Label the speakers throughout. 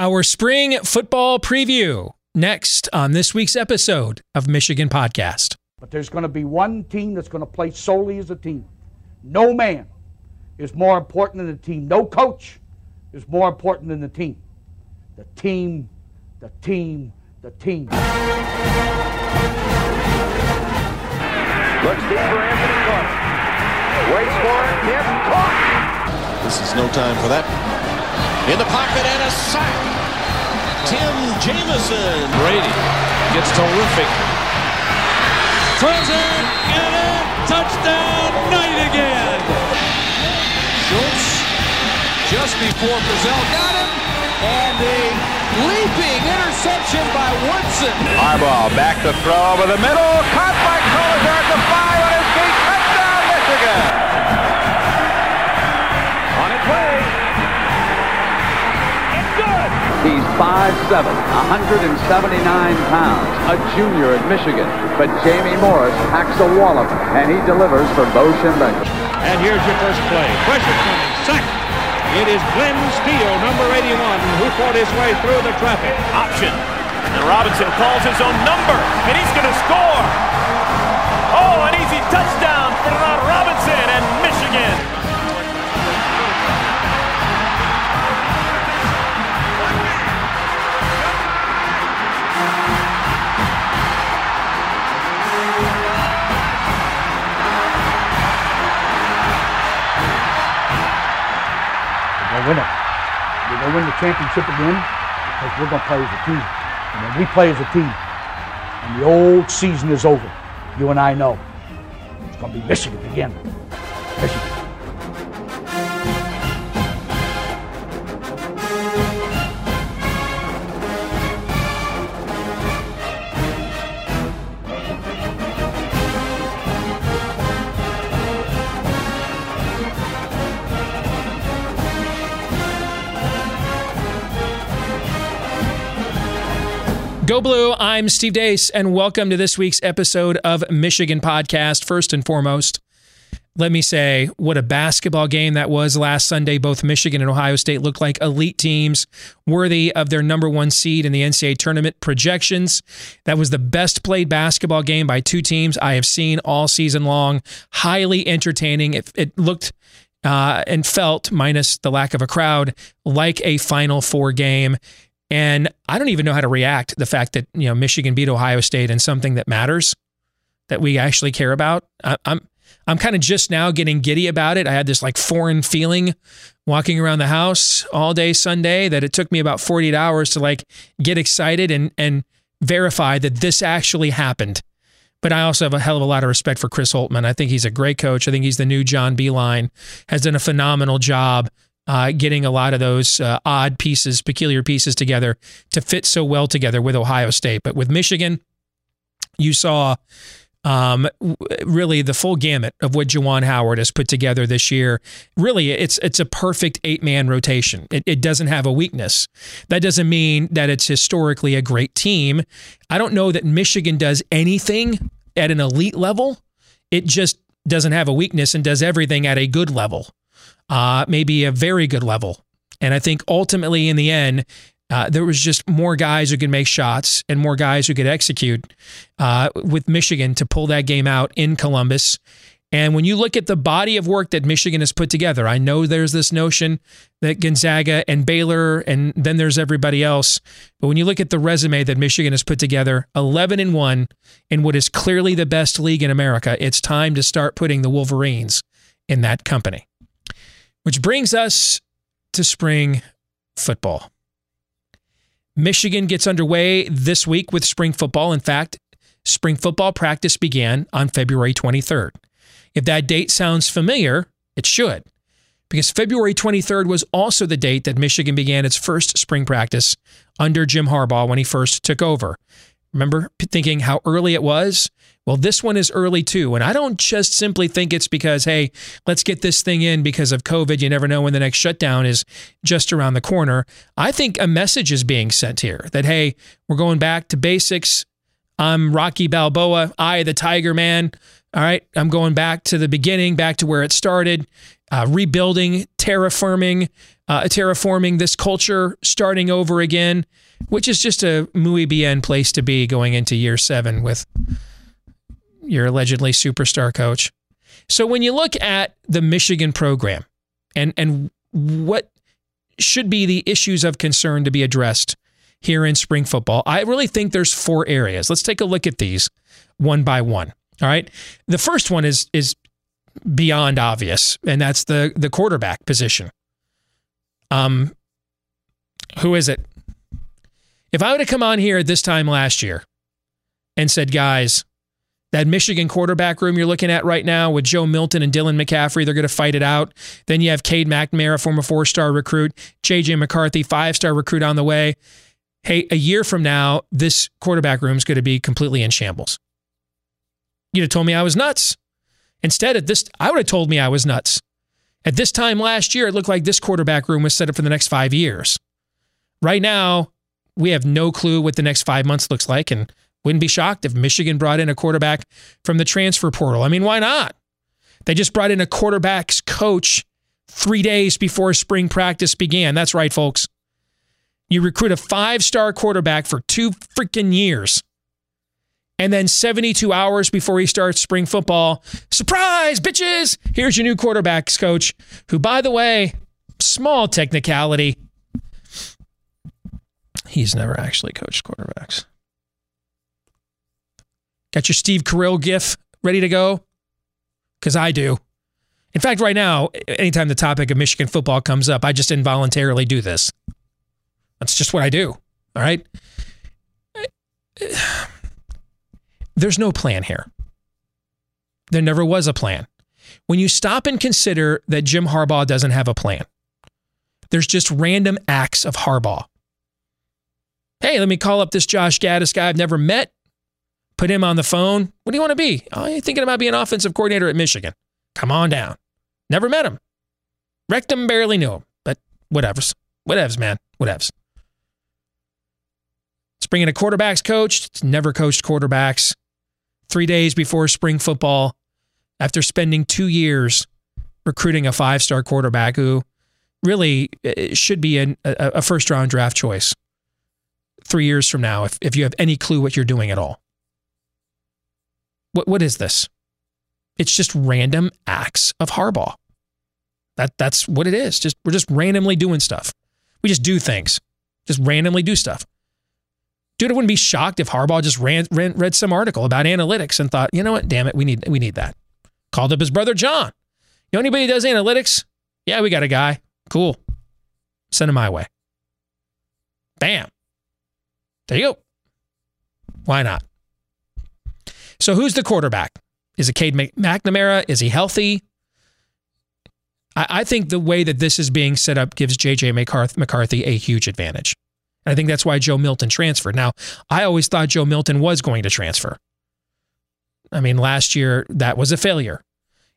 Speaker 1: Our spring football preview next on this week's episode of Michigan Podcast.
Speaker 2: But there's going to be one team that's going to play solely as a team. No man is more important than the team. No coach is more important than the team. The team, the team, the team.
Speaker 3: Looks deep for Anthony Clark. Waits for it. Hit. Caught.
Speaker 4: This is no time for that. In the pocket and a sack. Tim Jamison.
Speaker 5: Brady gets terrific. Throws it and a touchdown night again. Schultz just before Brazil got him. And a leaping interception by Woodson.
Speaker 3: Harbaugh back to throw over the middle. Caught by Collier at the five on his feet. Touchdown, Michigan. On its way.
Speaker 6: 5'7", 179 pounds, a junior at Michigan. But Jamie Morris packs a wallop, and he delivers for Bo Schembechler.
Speaker 5: And here's your first play. Pressure coming. Sack. It is Glen Steele, number 81, who fought his way through the traffic.
Speaker 7: option. And Robinson calls his own number, and he's going to score. Oh, an easy touchdown for Ron Robinson and Michigan.
Speaker 2: Win it. We're going to win the championship again because we're going to play as a team. And when we play as a team and the old season is over, you and I know it's going to be Michigan again.
Speaker 1: Go Blue, I'm Steve Deace, and welcome to this week's episode of Michigan Podcast. First and foremost, let me say what a basketball game that was last Sunday. Both Michigan and Ohio State looked like elite teams worthy of their number one seed in the NCAA tournament projections. That was the best played basketball game by two teams I have seen all season long. Highly entertaining. It, it looked uh, and felt, minus the lack of a crowd, like a Final Four game. And I don't even know how to react the fact that you know Michigan beat Ohio State in something that matters, that we actually care about. I, I'm I'm kind of just now getting giddy about it. I had this like foreign feeling walking around the house all day Sunday that it took me about 48 hours to like get excited and and verify that this actually happened. But I also have a hell of a lot of respect for Chris Holtmann. I think he's a great coach. I think he's the new John Beilein. Has done a phenomenal job uh, getting a lot of those uh, odd pieces, peculiar pieces together to fit so well together with Ohio State. But with Michigan, you saw um, really the full gamut of what Juwan Howard has put together this year. Really, it's it's a perfect eight man rotation. It, it doesn't have a weakness. That doesn't mean that it's historically a great team. I don't know that Michigan does anything at an elite level. It just doesn't have a weakness and does everything at a good level uh, maybe a very good level. And I think ultimately, in the end, uh, there was just more guys who could make shots and more guys who could execute uh, with Michigan to pull that game out in Columbus. And when you look at the body of work that Michigan has put together, I know there's this notion that Gonzaga and Baylor, and then there's everybody else. But when you look at the resume that Michigan has put together, 11 and 1 in what is clearly the best league in America, it's time to start putting the Wolverines in that company. Which brings us to spring football. Michigan gets underway this week with spring football. In fact, spring football practice began on February 23rd. If that date sounds familiar, it should, because February 23rd was also the date that Michigan began its first spring practice under Jim Harbaugh when he first took over. Remember thinking how early it was? Well, this one is early too. And I don't just simply think it's because, hey, let's get this thing in because of COVID. You never know when the next shutdown is just around the corner. I think a message is being sent here that, hey, we're going back to basics. I'm Rocky Balboa, I, the Tiger Man. All right, I'm going back to the beginning, back to where it started. uh, rebuilding, terraforming, uh, terraforming this culture, starting over again, which is just a muy bien place to be going into year seven with your allegedly superstar coach. So when you look at the Michigan program and and what should be the issues of concern to be addressed here in spring football, I really think there's four areas. Let's take a look at these one by one. All right. The first one is is beyond obvious, and that's the the quarterback position. Um, who is it? If I would have come on here at this time last year and said, guys, that Michigan quarterback room you're looking at right now with Joe Milton and Dylan McCaffrey, they're going to fight it out. Then you have Cade McNamara, former four star recruit, JJ McCarthy, five star recruit on the way. Hey, a year from now, this quarterback room is going to be completely in shambles. You'd have told me I was nuts. Instead, at this, I would have told me I was nuts. At this time last year, it looked like this quarterback room was set up for the next five years. Right now, we have no clue what the next five months looks like, and wouldn't be shocked if Michigan brought in a quarterback from the transfer portal. I mean, why not? They just brought in a quarterback's coach three days before spring practice began. That's right, folks. You recruit a five star quarterback for two freaking years. And then 72 hours before he starts spring football, surprise, bitches! Here's your new quarterbacks coach, who, by the way, small technicality, he's never actually coached quarterbacks. Got your Steve Carell gif ready to go? Because I do. In fact, right now, anytime the topic of Michigan football comes up, I just involuntarily do this. That's just what I do. All right there's no plan here. There never was a plan. When you stop and consider that Jim Harbaugh doesn't have a plan, there's just random acts of Harbaugh. Hey, let me call up this Josh Gattis guy I've never met, put him on the phone. What do you want to be? Oh, you're thinking about being offensive coordinator at Michigan. Come on down. Never met him. Wrecked him, barely knew him, but whatevers. Whatevs, man. Whatevs. It's bringing a quarterbacks coach. It's never coached quarterbacks three days before spring football after spending two years recruiting a five star quarterback who really uh, should be an, a, a first round draft choice three years from now if, if you have any clue what you're doing at all. What, what is this? It's just random acts of Harbaugh. That, that's what it is. Just we're just randomly doing stuff. We just do things. Just randomly do stuff. Dude, I wouldn't be shocked if Harbaugh just ran, ran, read some article about analytics and thought, you know what, damn it, we need we need that. Called up his brother John. You know anybody does analytics? Yeah, we got a guy. Cool. Send him my way. Bam. There you go. Why not? So who's the quarterback? Is it Cade McNamara? Is he healthy? I, I think the way that this is being set up gives JJ McCarthy a huge advantage. I think that's why Joe Milton transferred. Now, I always thought Joe Milton was going to transfer. I mean, last year that was a failure.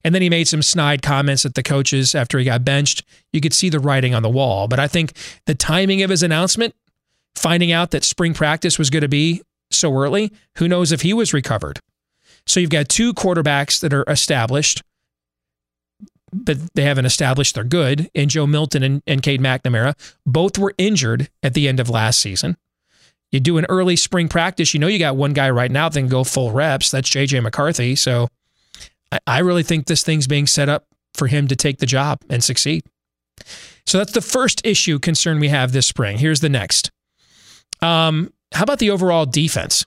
Speaker 1: And then he made some snide comments at the coaches after he got benched. You could see the writing on the wall. But I think the timing of his announcement, finding out that spring practice was going to be so early, who knows if he was recovered. So you've got two quarterbacks that are established but they haven't established they're good. And Joe Milton and, and Cade McNamara both were injured at the end of last season. You do an early spring practice, you know you got one guy right now that can go full reps. That's JJ McCarthy. So I, I really think this thing's being set up for him to take the job and succeed. So that's the first issue concern we have this spring. Here's the next. Um, how about the overall defense?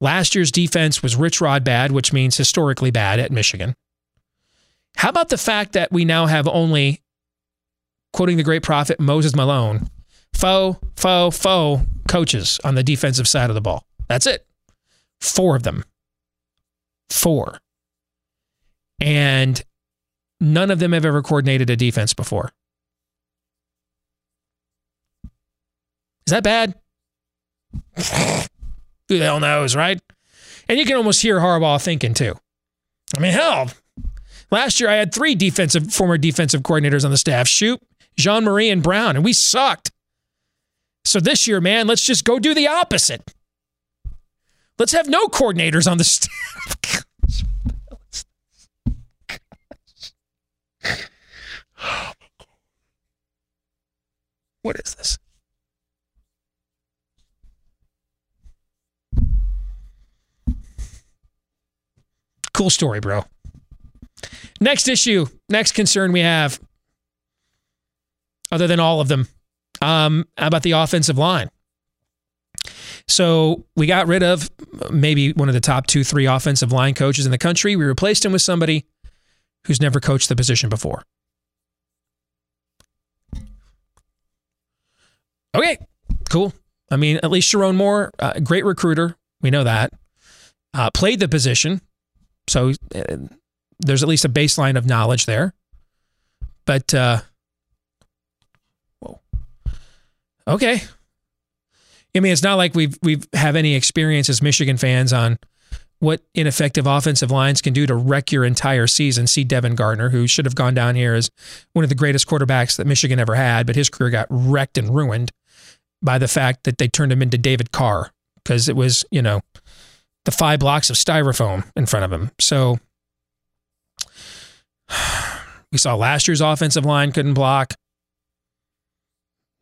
Speaker 1: Last year's defense was Rich Rod bad, which means historically bad at Michigan. How about the fact that we now have only, quoting the great prophet Moses Malone, foe, foe, foe coaches on the defensive side of the ball? That's it. Four of them. Four. And none of them have ever coordinated a defense before. Is that bad? Who the hell knows, right? And you can almost hear Harbaugh thinking too. I mean, hell, Last year, I had three defensive former defensive coordinators on the staff: Shoop, Jean-Mary, and Brown, and we sucked. So this year, man, let's just go do the opposite. Let's have no coordinators on the staff. What is this? Cool story, bro. Next issue, next concern we have, other than all of them, um, about the offensive line? So we got rid of maybe one of the top two, three offensive line coaches in the country. We replaced him with somebody who's never coached the position before. Okay, cool. I mean, at least Sherrone Moore, uh, great recruiter. We know that. Uh, played the position. So uh, there's at least a baseline of knowledge there. But, uh, whoa. Okay. I mean, it's not like we've we've have any experience as Michigan fans on what ineffective offensive lines can do to wreck your entire season. See Devin Gardner, who should have gone down here as one of the greatest quarterbacks that Michigan ever had, but his career got wrecked and ruined by the fact that they turned him into David Carr because it was, you know, the five blocks of styrofoam in front of him. So we saw last year's offensive line couldn't block.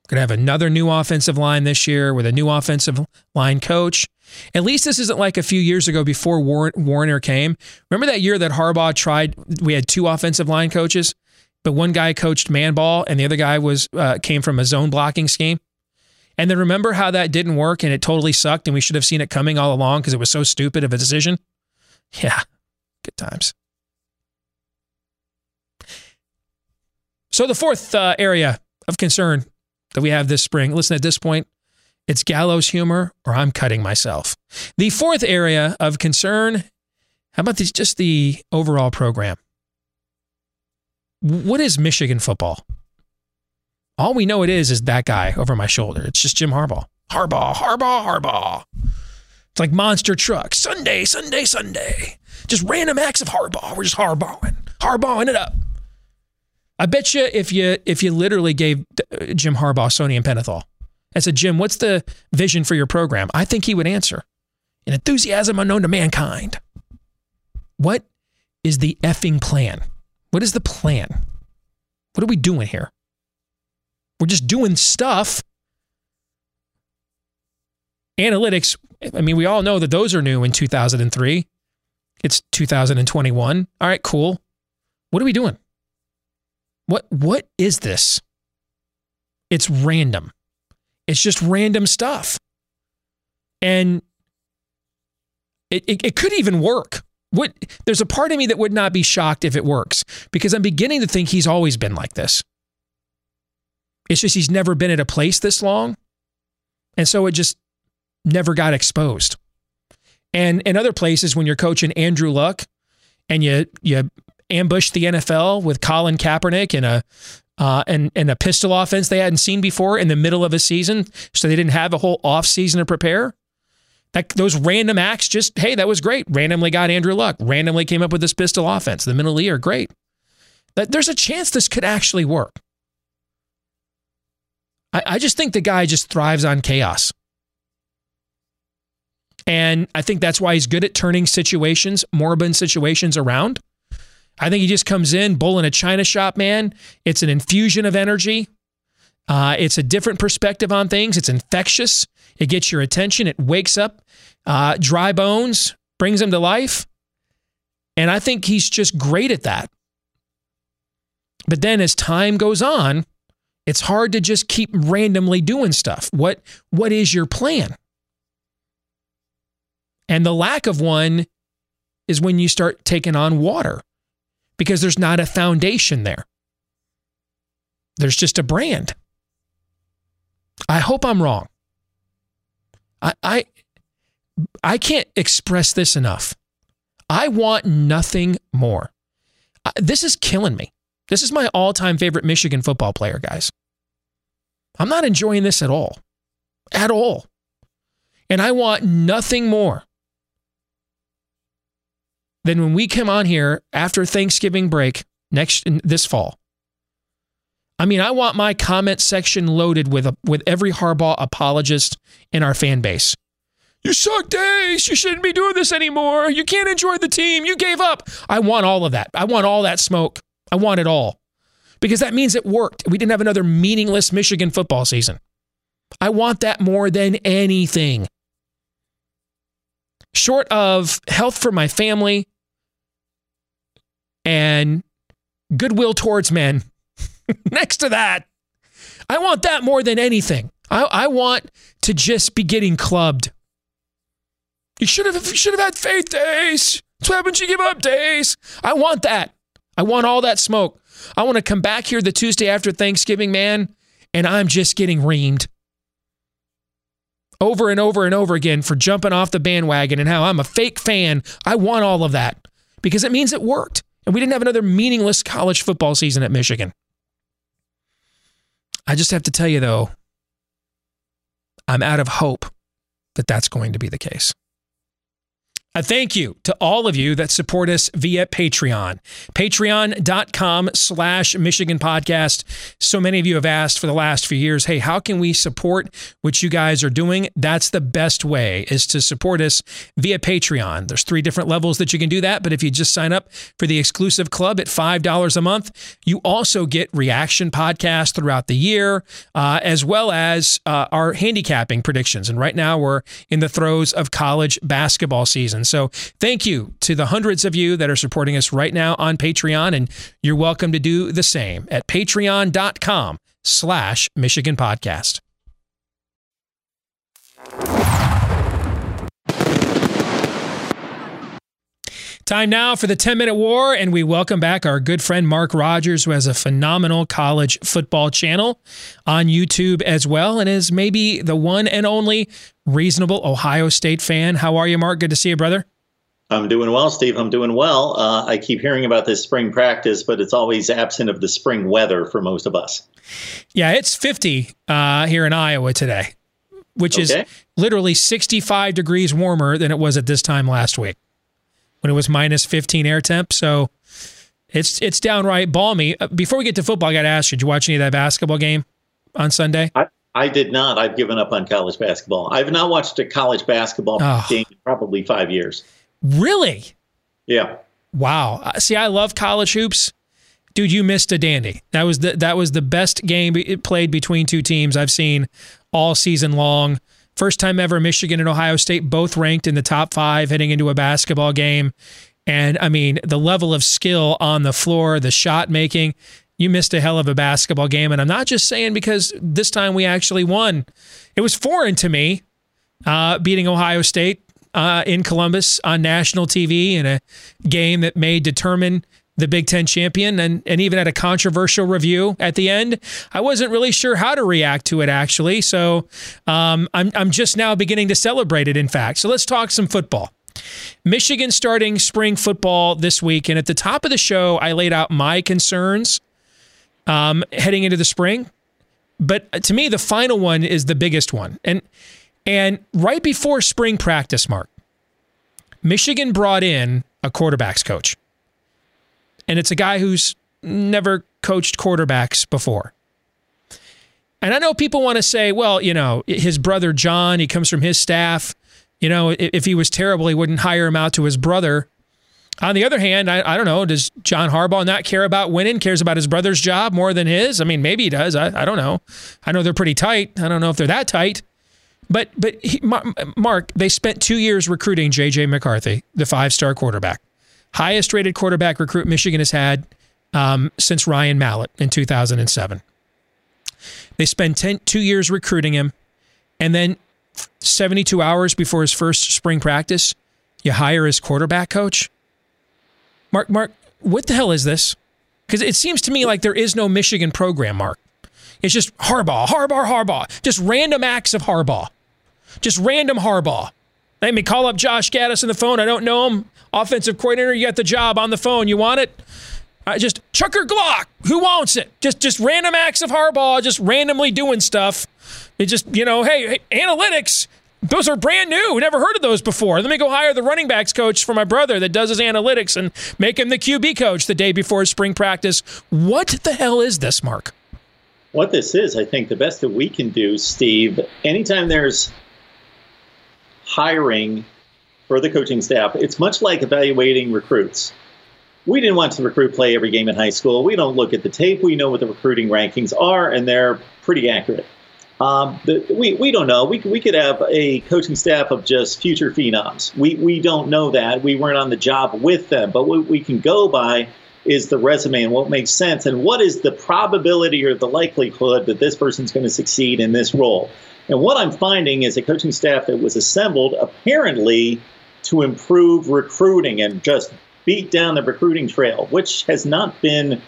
Speaker 1: Going to have another new offensive line this year with a new offensive line coach. At least this isn't like a few years ago before Warinner came. Remember that year that Harbaugh tried? We had two offensive line coaches, but one guy coached man ball and the other guy was uh, came from a zone blocking scheme. And then remember how that didn't work and it totally sucked and we should have seen it coming all along because it was so stupid of a decision? Yeah, good times. So the fourth uh, area of concern that we have this spring, listen, at this point, it's gallows humor or I'm cutting myself. The fourth area of concern, how about this, just the overall program? What is Michigan football? All we know it is is that guy over my shoulder. It's just Jim Harbaugh. Harbaugh, Harbaugh, Harbaugh. It's like monster truck. Sunday, Sunday, Sunday. Just random acts of Harbaugh. We're just Harbaughing, Harbaughing it up. I bet you if you if you literally gave uh, Jim Harbaugh sodium pentothal and said, Jim, what's the vision for your program? I think he would answer, an enthusiasm unknown to mankind. What is the effing plan? What is the plan? What are we doing here? We're just doing stuff. Analytics, I mean, we all know that those are new in 2003. It's 2021. All right, cool. What are we doing? What what is this? It's random. It's just random stuff. And it, it, it could even work. What there's a part of me that would not be shocked if it works because I'm beginning to think he's always been like this. It's just he's never been at a place this long. And so it just never got exposed. And in other places, when you're coaching Andrew Luck and you you ambush the NFL with Colin Kaepernick and a uh, and and a pistol offense they hadn't seen before in the middle of a season, so they didn't have a whole off season to prepare. That those random acts, just hey, that was great. Randomly got Andrew Luck. Randomly came up with this pistol offense. The middle of the year, great. That there's a chance this could actually work. I, I just think the guy just thrives on chaos. And I think that's why he's good at turning situations, moribund situations around. I think he just comes in, bull in a china shop, man. It's an infusion of energy. Uh, it's a different perspective on things. It's infectious. It gets your attention. It wakes up uh, dry bones, brings them to life. And I think he's just great at that. But then as time goes on, it's hard to just keep randomly doing stuff. What what is your plan? And the lack of one is when you start taking on water because there's not a foundation there. There's just a brand. I hope I'm wrong. I I I can't express this enough. I want nothing more. This is killing me. This is my all time favorite Michigan football player, guys. I'm not enjoying this at all. At all. And I want nothing more than when we come on here after Thanksgiving break next this fall. I mean, I want my comment section loaded with a, with every Harbaugh apologist in our fan base. You suck, Deace. You shouldn't be doing this anymore. You can't enjoy the team. You gave up. I want all of that. I want all that smoke. I want it all. because that means it worked. We didn't have another meaningless Michigan football season. I want that more than anything. Short of health for my family and goodwill towards men, next to that, I want that more than anything. I, I want to just be getting clubbed. You should have should have had faith Deace. That's what happens you give up Deace. I want that. I want all that smoke. I want to come back here the Tuesday after Thanksgiving, man, and I'm just getting reamed over and over and over again for jumping off the bandwagon and how I'm a fake fan. I want all of that because it means it worked. And we didn't have another meaningless college football season at Michigan. I just have to tell you, though, I'm out of hope that that's going to be the case. A thank you to all of you that support us via Patreon. Patreon.com slash Michigan Podcast. So many of you have asked for the last few years, hey, how can we support what you guys are doing? That's the best way is to support us via Patreon. There's three different levels that you can do that, but if you just sign up for the exclusive club at $5 a month, you also get reaction podcasts throughout the year, uh, as well as uh, our handicapping predictions. And right now we're in the throes of college basketball season. So thank you to the hundreds of you that are supporting us right now on Patreon, and you're welcome to do the same at patreon.com slash Michigan Podcast. Time now for the 10 minute war, and we welcome back our good friend Mark Rogers, who has a phenomenal college football channel on YouTube as well, and is maybe the one and only reasonable Ohio State fan. How are you, Mark? Good to see you, brother.
Speaker 8: I'm doing well, Steve. I'm doing well. Uh, I keep hearing about this spring practice, but it's always absent of the spring weather for most of us.
Speaker 1: Yeah, it's 50 uh, here in Iowa today, which okay. is literally 65 degrees warmer than it was at this time last week when it was minus 15 air temp. So it's it's downright balmy. Uh, before we get to football, I got to ask you: Did you watch any of that basketball game on Sunday?
Speaker 8: I, I did not. I've given up on college basketball. I've not watched a college basketball oh. game in probably five years.
Speaker 1: Really?
Speaker 8: Yeah.
Speaker 1: Wow. Uh, see, I love college hoops. Dude, you missed a dandy. That was the that was the best game played between two teams I've seen all season long. First time ever Michigan and Ohio State both ranked in the top 5 heading into a basketball game. And I mean, the level of skill on the floor, the shot making, you missed a hell of a basketball game. And I'm not just saying because this time we actually won. It was foreign to me uh, beating Ohio State uh, in Columbus on national TV in a game that may determine the Big Ten champion and, and even had a controversial review at the end. I wasn't really sure how to react to it actually. So um, I'm, I'm just now beginning to celebrate it, in fact. So let's talk some football. Michigan starting spring football this week. And at the top of the show, I laid out my concerns um, heading into the spring. But to me, the final one is the biggest one. And and right before spring practice, Mark, Michigan brought in a quarterbacks coach. And it's a guy who's never coached quarterbacks before. And I know people want to say, well, you know, his brother John, he comes from his staff. You know, if he was terrible, he wouldn't hire him out to his brother. On the other hand, I, I don't know, does John Harbaugh not care about winning, cares about his brother's job more than his? I mean, maybe he does. I, I don't know. I know they're pretty tight. I don't know if they're that tight. But but he, Mark, they spent two years recruiting J.J. McCarthy, the five-star quarterback, highest-rated quarterback recruit Michigan has had um, since Ryan Mallett in 2007. They spent 10, two years recruiting him, and then 72 hours before his first spring practice, you hire his quarterback coach. Mark, Mark, what the hell is this? Because it seems to me like there is no Michigan program, Mark. It's just Harbaugh, Harbaugh, Harbaugh. Just random acts of Harbaugh. Just random Harbaugh. Let me call up Josh Gattis on the phone. I don't know him. Offensive coordinator, you got the job on the phone. You want it? I just Chucker Glock. Who wants it? Just just random acts of Harbaugh, just randomly doing stuff. It just you know, hey, hey, analytics. Those are brand new. Never heard of those before. Let me go hire the running backs coach for my brother that does his analytics and make him the QB coach the day before spring practice. What the hell is this, Mark?
Speaker 8: What this is, I think the best that we can do, Steve, anytime there's hiring for the coaching staff, it's much like evaluating recruits. we didn't want to recruit play every game in high school. We don't look at the tape. We know what the recruiting rankings are, and they're pretty accurate. Um, the, we, we don't know. We, we could have a coaching staff of just future phenoms. We, we don't know that. We weren't on the job with them. But what we can go by is the resume and what makes sense and what is the probability or the likelihood that this person's going to succeed in this role. And what I'm finding is a coaching staff that was assembled apparently to improve recruiting and just beat down the recruiting trail, which has not been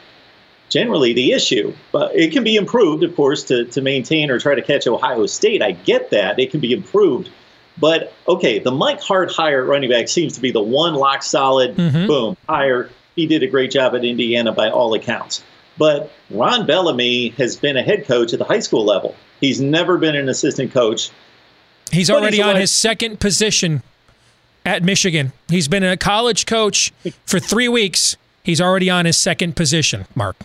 Speaker 8: generally the issue. But it can be improved, of course, to, to maintain or try to catch Ohio State. I get that. It can be improved. But okay, the Mike Hart hire at running back seems to be the one lock solid, mm-hmm. boom, hire. He did a great job at Indiana by all accounts. But Ron Bellamy has been a head coach at the high school level. He's never been an assistant coach.
Speaker 1: He's already he's on his second position at Michigan. He's been a college coach for three weeks. He's already on his second position, Mark.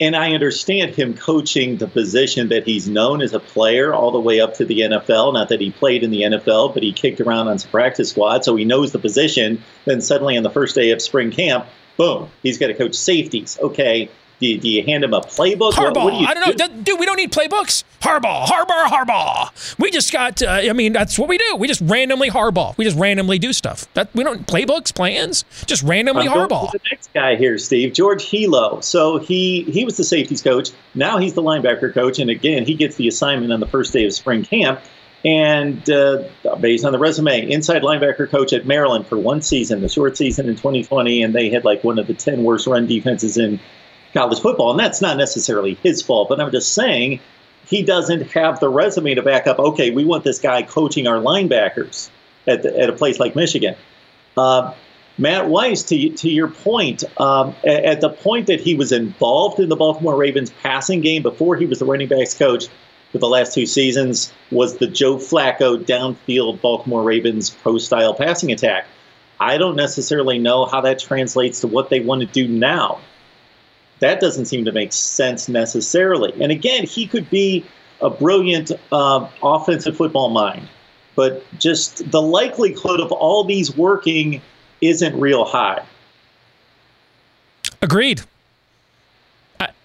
Speaker 8: And I understand him coaching the position that he's known as a player all the way up to the NFL. Not that he played in the NFL, but he kicked around on some practice squad, so he knows the position. Then suddenly on the first day of spring camp, boom, he's got to coach safeties. Okay, do you, do you hand him a playbook?
Speaker 1: Harbaugh.
Speaker 8: What, what do
Speaker 1: I don't know, do? dude. We don't need playbooks. Harbaugh, Harbaugh, Harbaugh. We just got. Uh, I mean, that's what we do. We just randomly Harbaugh. We just randomly do stuff. That we don't playbooks, plans. Just randomly
Speaker 8: I'm
Speaker 1: Harbaugh.
Speaker 8: The next guy here, Steve George Helow. So he he was the safeties coach. Now he's the linebacker coach, and again he gets the assignment on the first day of spring camp. And uh, based on the resume, inside linebacker coach at Maryland for one season, the short season in 2020, and they had like one of the 10 worst run defenses in college football. And that's not necessarily his fault, but I'm just saying he doesn't have the resume to back up, okay, we want this guy coaching our linebackers at, the, at a place like Michigan. Uh, Matt Weiss, to, to your point, um, at, at, the point that he was involved in the Baltimore Ravens passing game before he was the running backs coach for the last two seasons, was the Joe Flacco downfield Baltimore Ravens pro style passing attack. I don't necessarily know how that translates to what they want to do now. That doesn't seem to make sense necessarily. And again, he could be a brilliant uh, offensive football mind, but just the likelihood of all these working isn't real high.
Speaker 1: Agreed.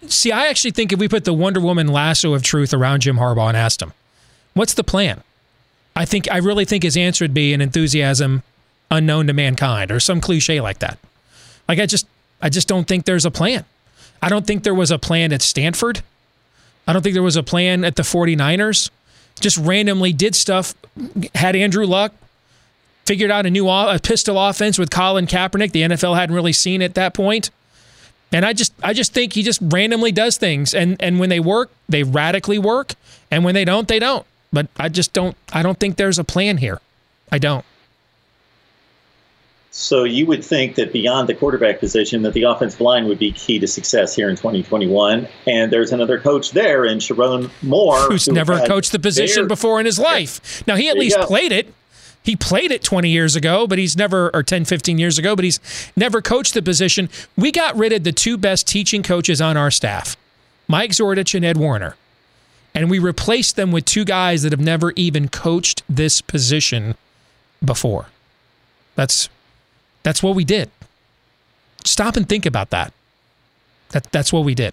Speaker 1: see, I actually think if we put the Wonder Woman lasso of truth around Jim Harbaugh and asked him, what's the plan? I think I really think his answer would be an enthusiasm unknown to mankind or some cliche like that. Like I just I just don't think there's a plan. I don't think there was a plan at Stanford. I don't think there was a plan at the 49ers. Just randomly did stuff, had Andrew Luck, figured out a new a pistol offense with Colin Kaepernick. The NFL hadn't really seen it at that point. And I just I just think he just randomly does things and and when they work, they radically work, and when they don't, they don't. But I just don't I don't think there's a plan here. I don't.
Speaker 8: So you would think that beyond the quarterback position, that the offensive line would be key to success here in 2021. And there's another coach there in Sherrone Moore,
Speaker 1: who's who never coached the position before in his life. Now he at least played it. He played it 20 years ago, but he's never, or 10, 15 years ago, but he's never coached the position. We got rid of the two best teaching coaches on our staff, Mike Zordich and Ed Warinner. And we replaced them with two guys that have never even coached this position before. That's that's what we did. Stop and think about that. That that's what we did.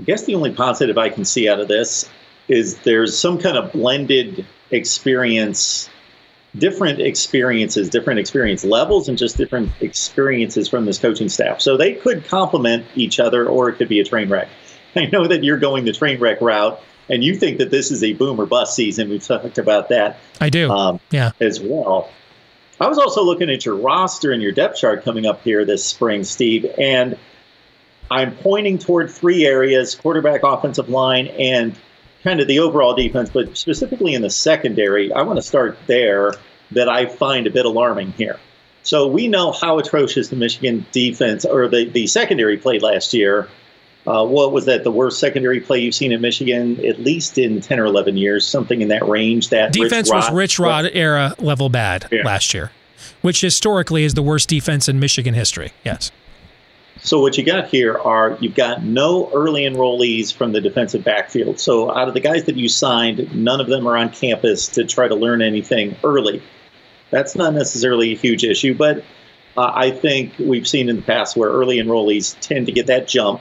Speaker 8: I guess the only positive I can see out of this is there's some kind of blended experience, different experiences, different experience levels, and just different experiences from this coaching staff. So they could complement each other, or it could be a train wreck. I know that you're going the train wreck route, and you think that this is a boom or bust season. We've talked about that.
Speaker 1: I do. Um, yeah.
Speaker 8: As well. I was also looking at your roster and your depth chart coming up here this spring, Steve, and I'm pointing toward three areas quarterback, offensive line, and kind of the overall defense, but specifically in the secondary. I want to start there that I find a bit alarming here. So we know how atrocious the Michigan defense or the, the secondary played last year. Uh, what was that? The worst secondary play you've seen in Michigan, at least in ten or eleven years, something in that range. That
Speaker 1: defense
Speaker 8: Rich
Speaker 1: was Rich Rod era level bad yeah. last year, which historically is the worst defense in Michigan history. Yes.
Speaker 8: So what you got here are you've got no early enrollees from the defensive backfield. So out of the guys that you signed, none of them are on campus to try to learn anything early. That's not necessarily a huge issue, but Uh, I think we've seen in the past where early enrollees tend to get that jump,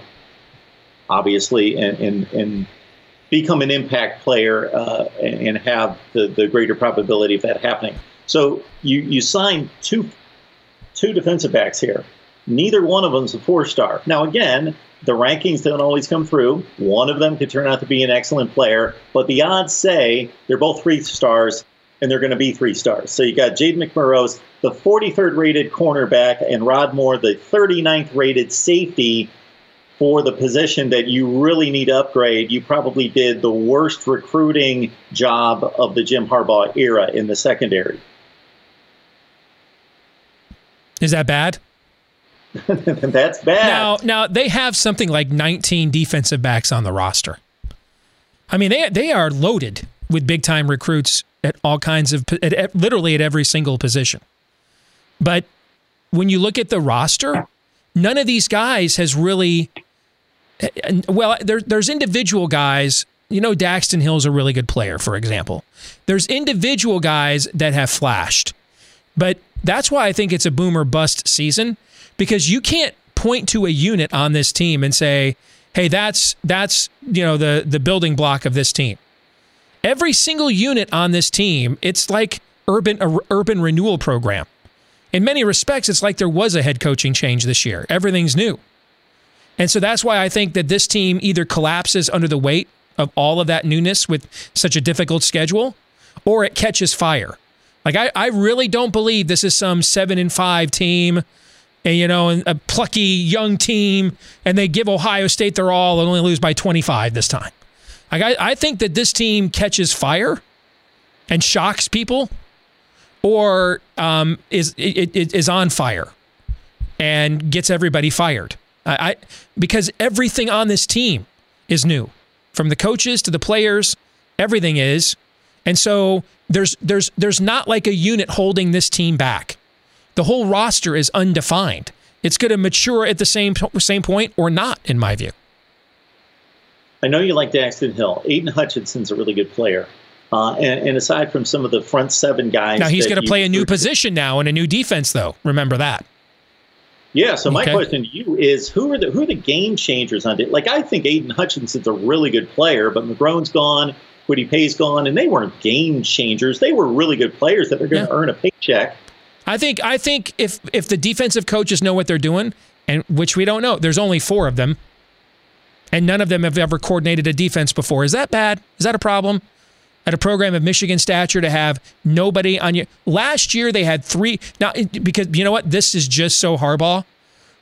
Speaker 8: obviously, and, and, and become an impact player uh, and, have the, the greater probability of that happening. So you, you sign two, two defensive backs here. Neither one of them is a four star. Now, again, the rankings don't always come through. One of them could turn out to be an excellent player, but the odds say they're both three stars and they're going to be three stars. So you got Ja'Den McBurrows, the 43rd rated cornerback, and Rod Moore, the 39th rated safety for the position that you really need to upgrade. You probably did the worst recruiting job of the Jim Harbaugh era in the secondary.
Speaker 1: Is that bad?
Speaker 8: That's bad.
Speaker 1: Now, now they have something like 19 defensive backs on the roster. I mean, they they are loaded with big time recruits at all kinds of at, at, literally at every single position. But when you look at the roster, none of these guys has really. Well, there, there's individual guys. You know, Daxton Hill's a really good player, for example. There's individual guys that have flashed, but that's why I think it's a boomer bust season because you can't point to a unit on this team and say, "Hey, that's that's you know the the building block of this team." Every single unit on this team, it's like urban a urban renewal program. In many respects, it's like there was a head coaching change this year. Everything's new. And so that's why I think that this team either collapses under the weight of all of that newness with such a difficult schedule, or it catches fire. Like I, I really don't believe this is some seven and five team and you know, a plucky young team, and they give Ohio State their all and only lose by 25 this time. Like I, I think that this team catches fire and shocks people, or um, is it, it is on fire and gets everybody fired. I, I because everything on this team is new, from the coaches to the players, everything is, and so there's there's there's not like a unit holding this team back. The whole roster is undefined. It's going to mature at the same same point or not, in my view.
Speaker 8: I know you like Daxton Hill. Aidan Hutchinson's a really good player. Uh, and, and, aside from some of the front seven guys,
Speaker 1: now he's going to play a new position now in a new defense, though. Remember that.
Speaker 8: Yeah. So my okay. question to you is, who are the who are the game changers on it? Like I think Aidan Hutchinson's a really good player, but McGrone's gone, Kwity Paye's gone, and they weren't game changers. They were really good players that are going to yeah. earn a paycheck.
Speaker 1: I think I think if if the defensive coaches know what they're doing, and which we don't know, there's only four of them, and none of them have ever coordinated a defense before. Is that bad? Is that a problem? At a program of Michigan stature to have nobody on you. Last year they had three. Now because you know what, this is just so Harbaugh.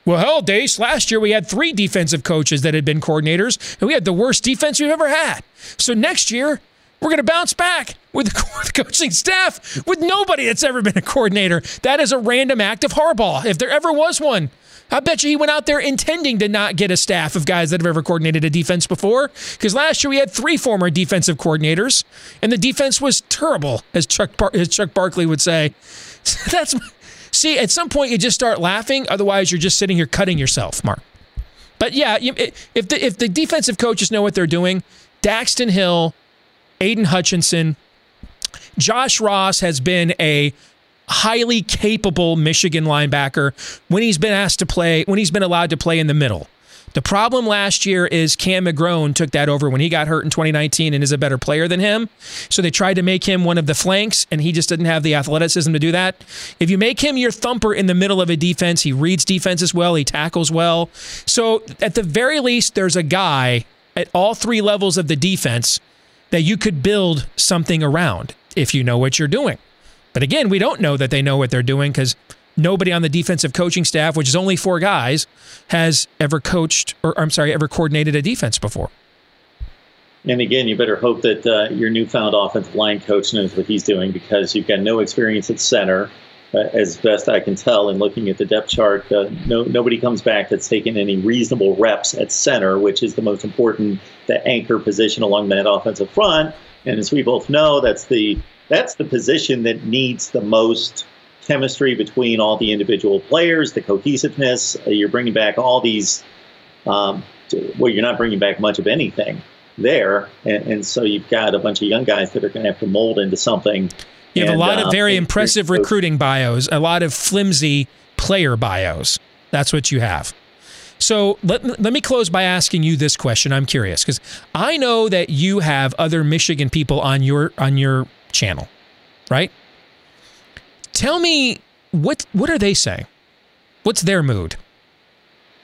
Speaker 1: Well, hell, Deace, last year we had three defensive coaches that had been coordinators, and we had the worst defense we've ever had. So next year, we're going to bounce back with the coaching staff with nobody that's ever been a coordinator. That is a random act of Harbaugh, if there ever was one. I bet you he went out there intending to not get a staff of guys that have ever coordinated a defense before. Because last year we had three former defensive coordinators, and the defense was terrible, as Chuck Bar- as Chuck Barkley would say. That's see. At some point, you just start laughing. Otherwise, you're just sitting here cutting yourself, Mark. But yeah, if the if the defensive coaches know what they're doing, Daxton Hill Aidan Hutchinson. Josh Ross has been a highly capable Michigan linebacker when he's been asked to play, when he's been allowed to play in the middle. The problem last year is Cam McGrone took that over when he got hurt in 2019 and is a better player than him. So they tried to make him one of the flanks, and he just didn't have the athleticism to do that. If you make him your thumper in the middle of a defense, he reads defenses well, he tackles well. So at the very least, there's a guy at all three levels of the defense that you could build something around if you know what you're doing. But again, we don't know that they know what they're doing because nobody on the defensive coaching staff, which is only four guys, has ever coached or I'm sorry, ever coordinated a defense before.
Speaker 8: And again, you better hope that uh, your newfound offensive line coach knows what he's doing because you've got no experience at center uh, as best I can tell in looking at the depth chart, uh, no, nobody comes back that's taken any reasonable reps at center, which is the most important, the anchor position along that offensive front. And as we both know, that's the that's the position that needs the most chemistry between all the individual players, the cohesiveness. Uh, you're bringing back all these. Um, well, you're not bringing back much of anything there, and, and so you've got a bunch of young guys that are going to have to mold into something
Speaker 1: you have and, a lot of uh, very impressive recruiting bios, a lot of flimsy player bios. That's what you have. So let, let me close by asking you this question. I'm curious because I know that you have other Michigan people on your on your channel, right? Tell me what what are they saying? What's their mood?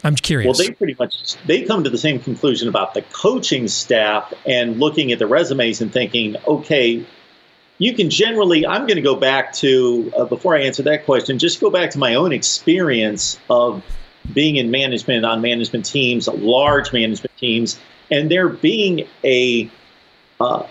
Speaker 1: I'm curious.
Speaker 8: Well, they pretty much they come to the same conclusion about the coaching staff and looking at the resumes and thinking, okay, you can generally. I'm going to go back to uh, before I answer that question. Just go back to my own experience of being in management on management teams, large management teams, and there being a uh,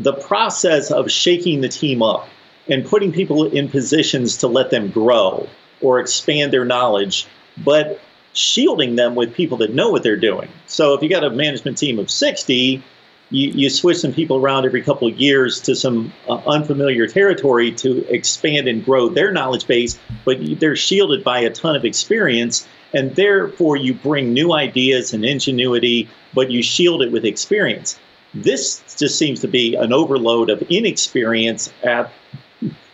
Speaker 8: the process of shaking the team up and putting people in positions to let them grow or expand their knowledge, but shielding them with people that know what they're doing. So if you got a management team of 60, you, you switch some people around every couple of years to some uh, unfamiliar territory to expand and grow their knowledge base, but they're shielded by a ton of experience. And therefore, you bring new ideas and ingenuity, but you shield it with experience. This just seems to be an overload of inexperience at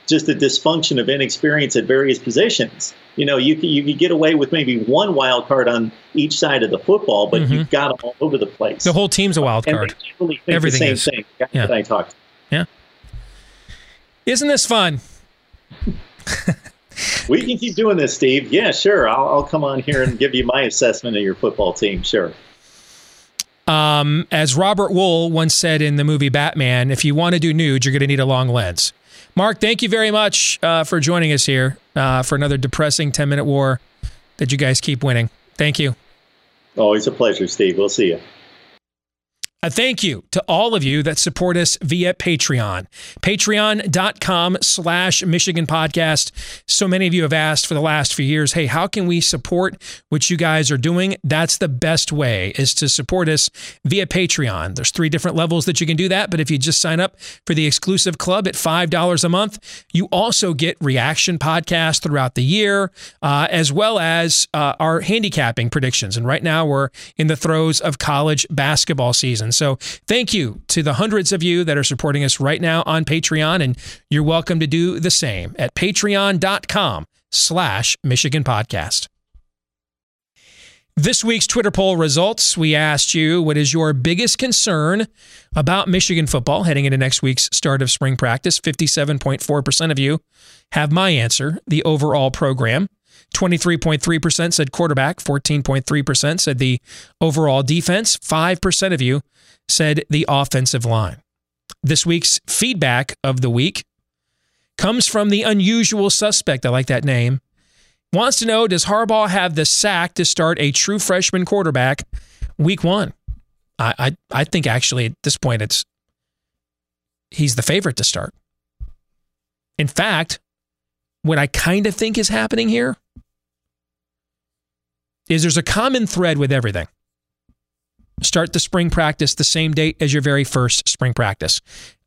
Speaker 8: just a dysfunction of inexperience at various positions. You know, you can, you can get away with maybe one wild card on each side of the football, but mm-hmm. you've got them all over the place.
Speaker 1: The whole team's a wild card.
Speaker 8: Really Everything the same is. thing. Yeah. I talked.
Speaker 1: Yeah. Isn't this fun?
Speaker 8: we can keep doing this, Steve. Yeah, sure. I'll, I'll come on here and give you my assessment of your football team. Sure.
Speaker 1: Um, as Robert Wuhl once said in the movie Batman, if you want to do nude, you're going to need a long lens. Mark, thank you very much uh, for joining us here uh, for another depressing 10 minute war that you guys keep winning. Thank you.
Speaker 8: Always a pleasure, Steve. We'll see you.
Speaker 1: A thank you to all of you that support us via Patreon. Patreon.com slash Michigan Podcast. So many of you have asked for the last few years, hey, how can we support what you guys are doing? That's the best way is to support us via Patreon. There's three different levels that you can do that, but if you just sign up for the exclusive club at $5 a month, you also get reaction podcasts throughout the year, uh, as well as uh, our handicapping predictions. And right now we're in the throes of college basketball season. So thank you to the hundreds of you that are supporting us right now on Patreon, and you're welcome to do the same at patreon.com slash Michigan Podcast. This week's Twitter poll results, we asked you what is your biggest concern about Michigan football heading into next week's start of spring practice. 57.4% of you have my answer, the overall program. 23.3% said quarterback, 14.3% said the overall defense, 5% of you said the offensive line. This week's feedback of the week comes from the unusual suspect. I like that name. Wants to know Does Harbaugh have the sack to start a true freshman quarterback week one? I, I, I think actually at this point it's he's the favorite to start. In fact, what I kind of think is happening here is there's a common thread with everything. Start the spring practice the same date as your very first spring practice.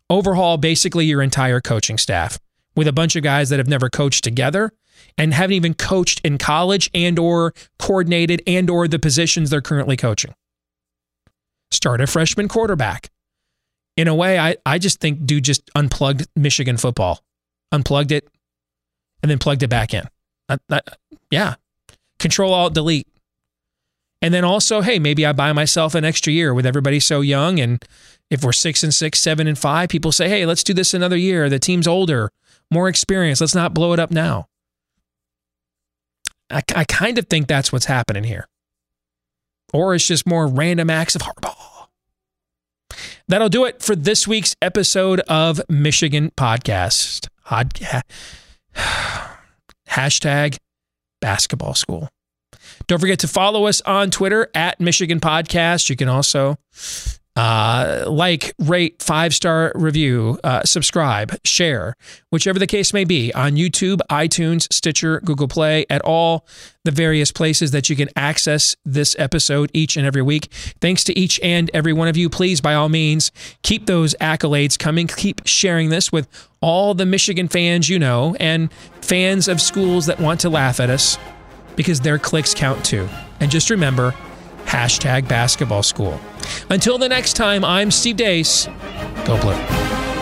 Speaker 1: Overhaul basically your entire coaching staff with a bunch of guys that have never coached together and haven't even coached in college and or coordinated and or the positions they're currently coaching. Start a freshman quarterback. In a way, I, I just think dude just unplugged Michigan football, unplugged it, and then plugged it back in. I, I, yeah. Control Alt Delete. And then also, hey, maybe I buy myself an extra year with everybody so young. And if we're six and six, seven and five, people say, hey, let's do this another year. The team's older, more experience. Let's not blow it up now. I, I kind of think that's what's happening here. Or it's just more random acts of Harbaugh. That'll do it for this week's episode of Michigan Podcast. Hashtag basketball school. Don't forget to follow us on Twitter at Michigan Podcast. You can also uh, like, rate, five star review, uh, subscribe, share, whichever the case may be on YouTube, iTunes, Stitcher, Google Play, at all the various places that you can access this episode each and every week. Thanks to each and every one of you. Please, by all means, keep those accolades coming. Keep sharing this with all the Michigan fans you know and fans of schools that want to laugh at us because their clicks count too. And just remember, hashtag basketball school. Until the next time, I'm Steve Deace. Go Blue.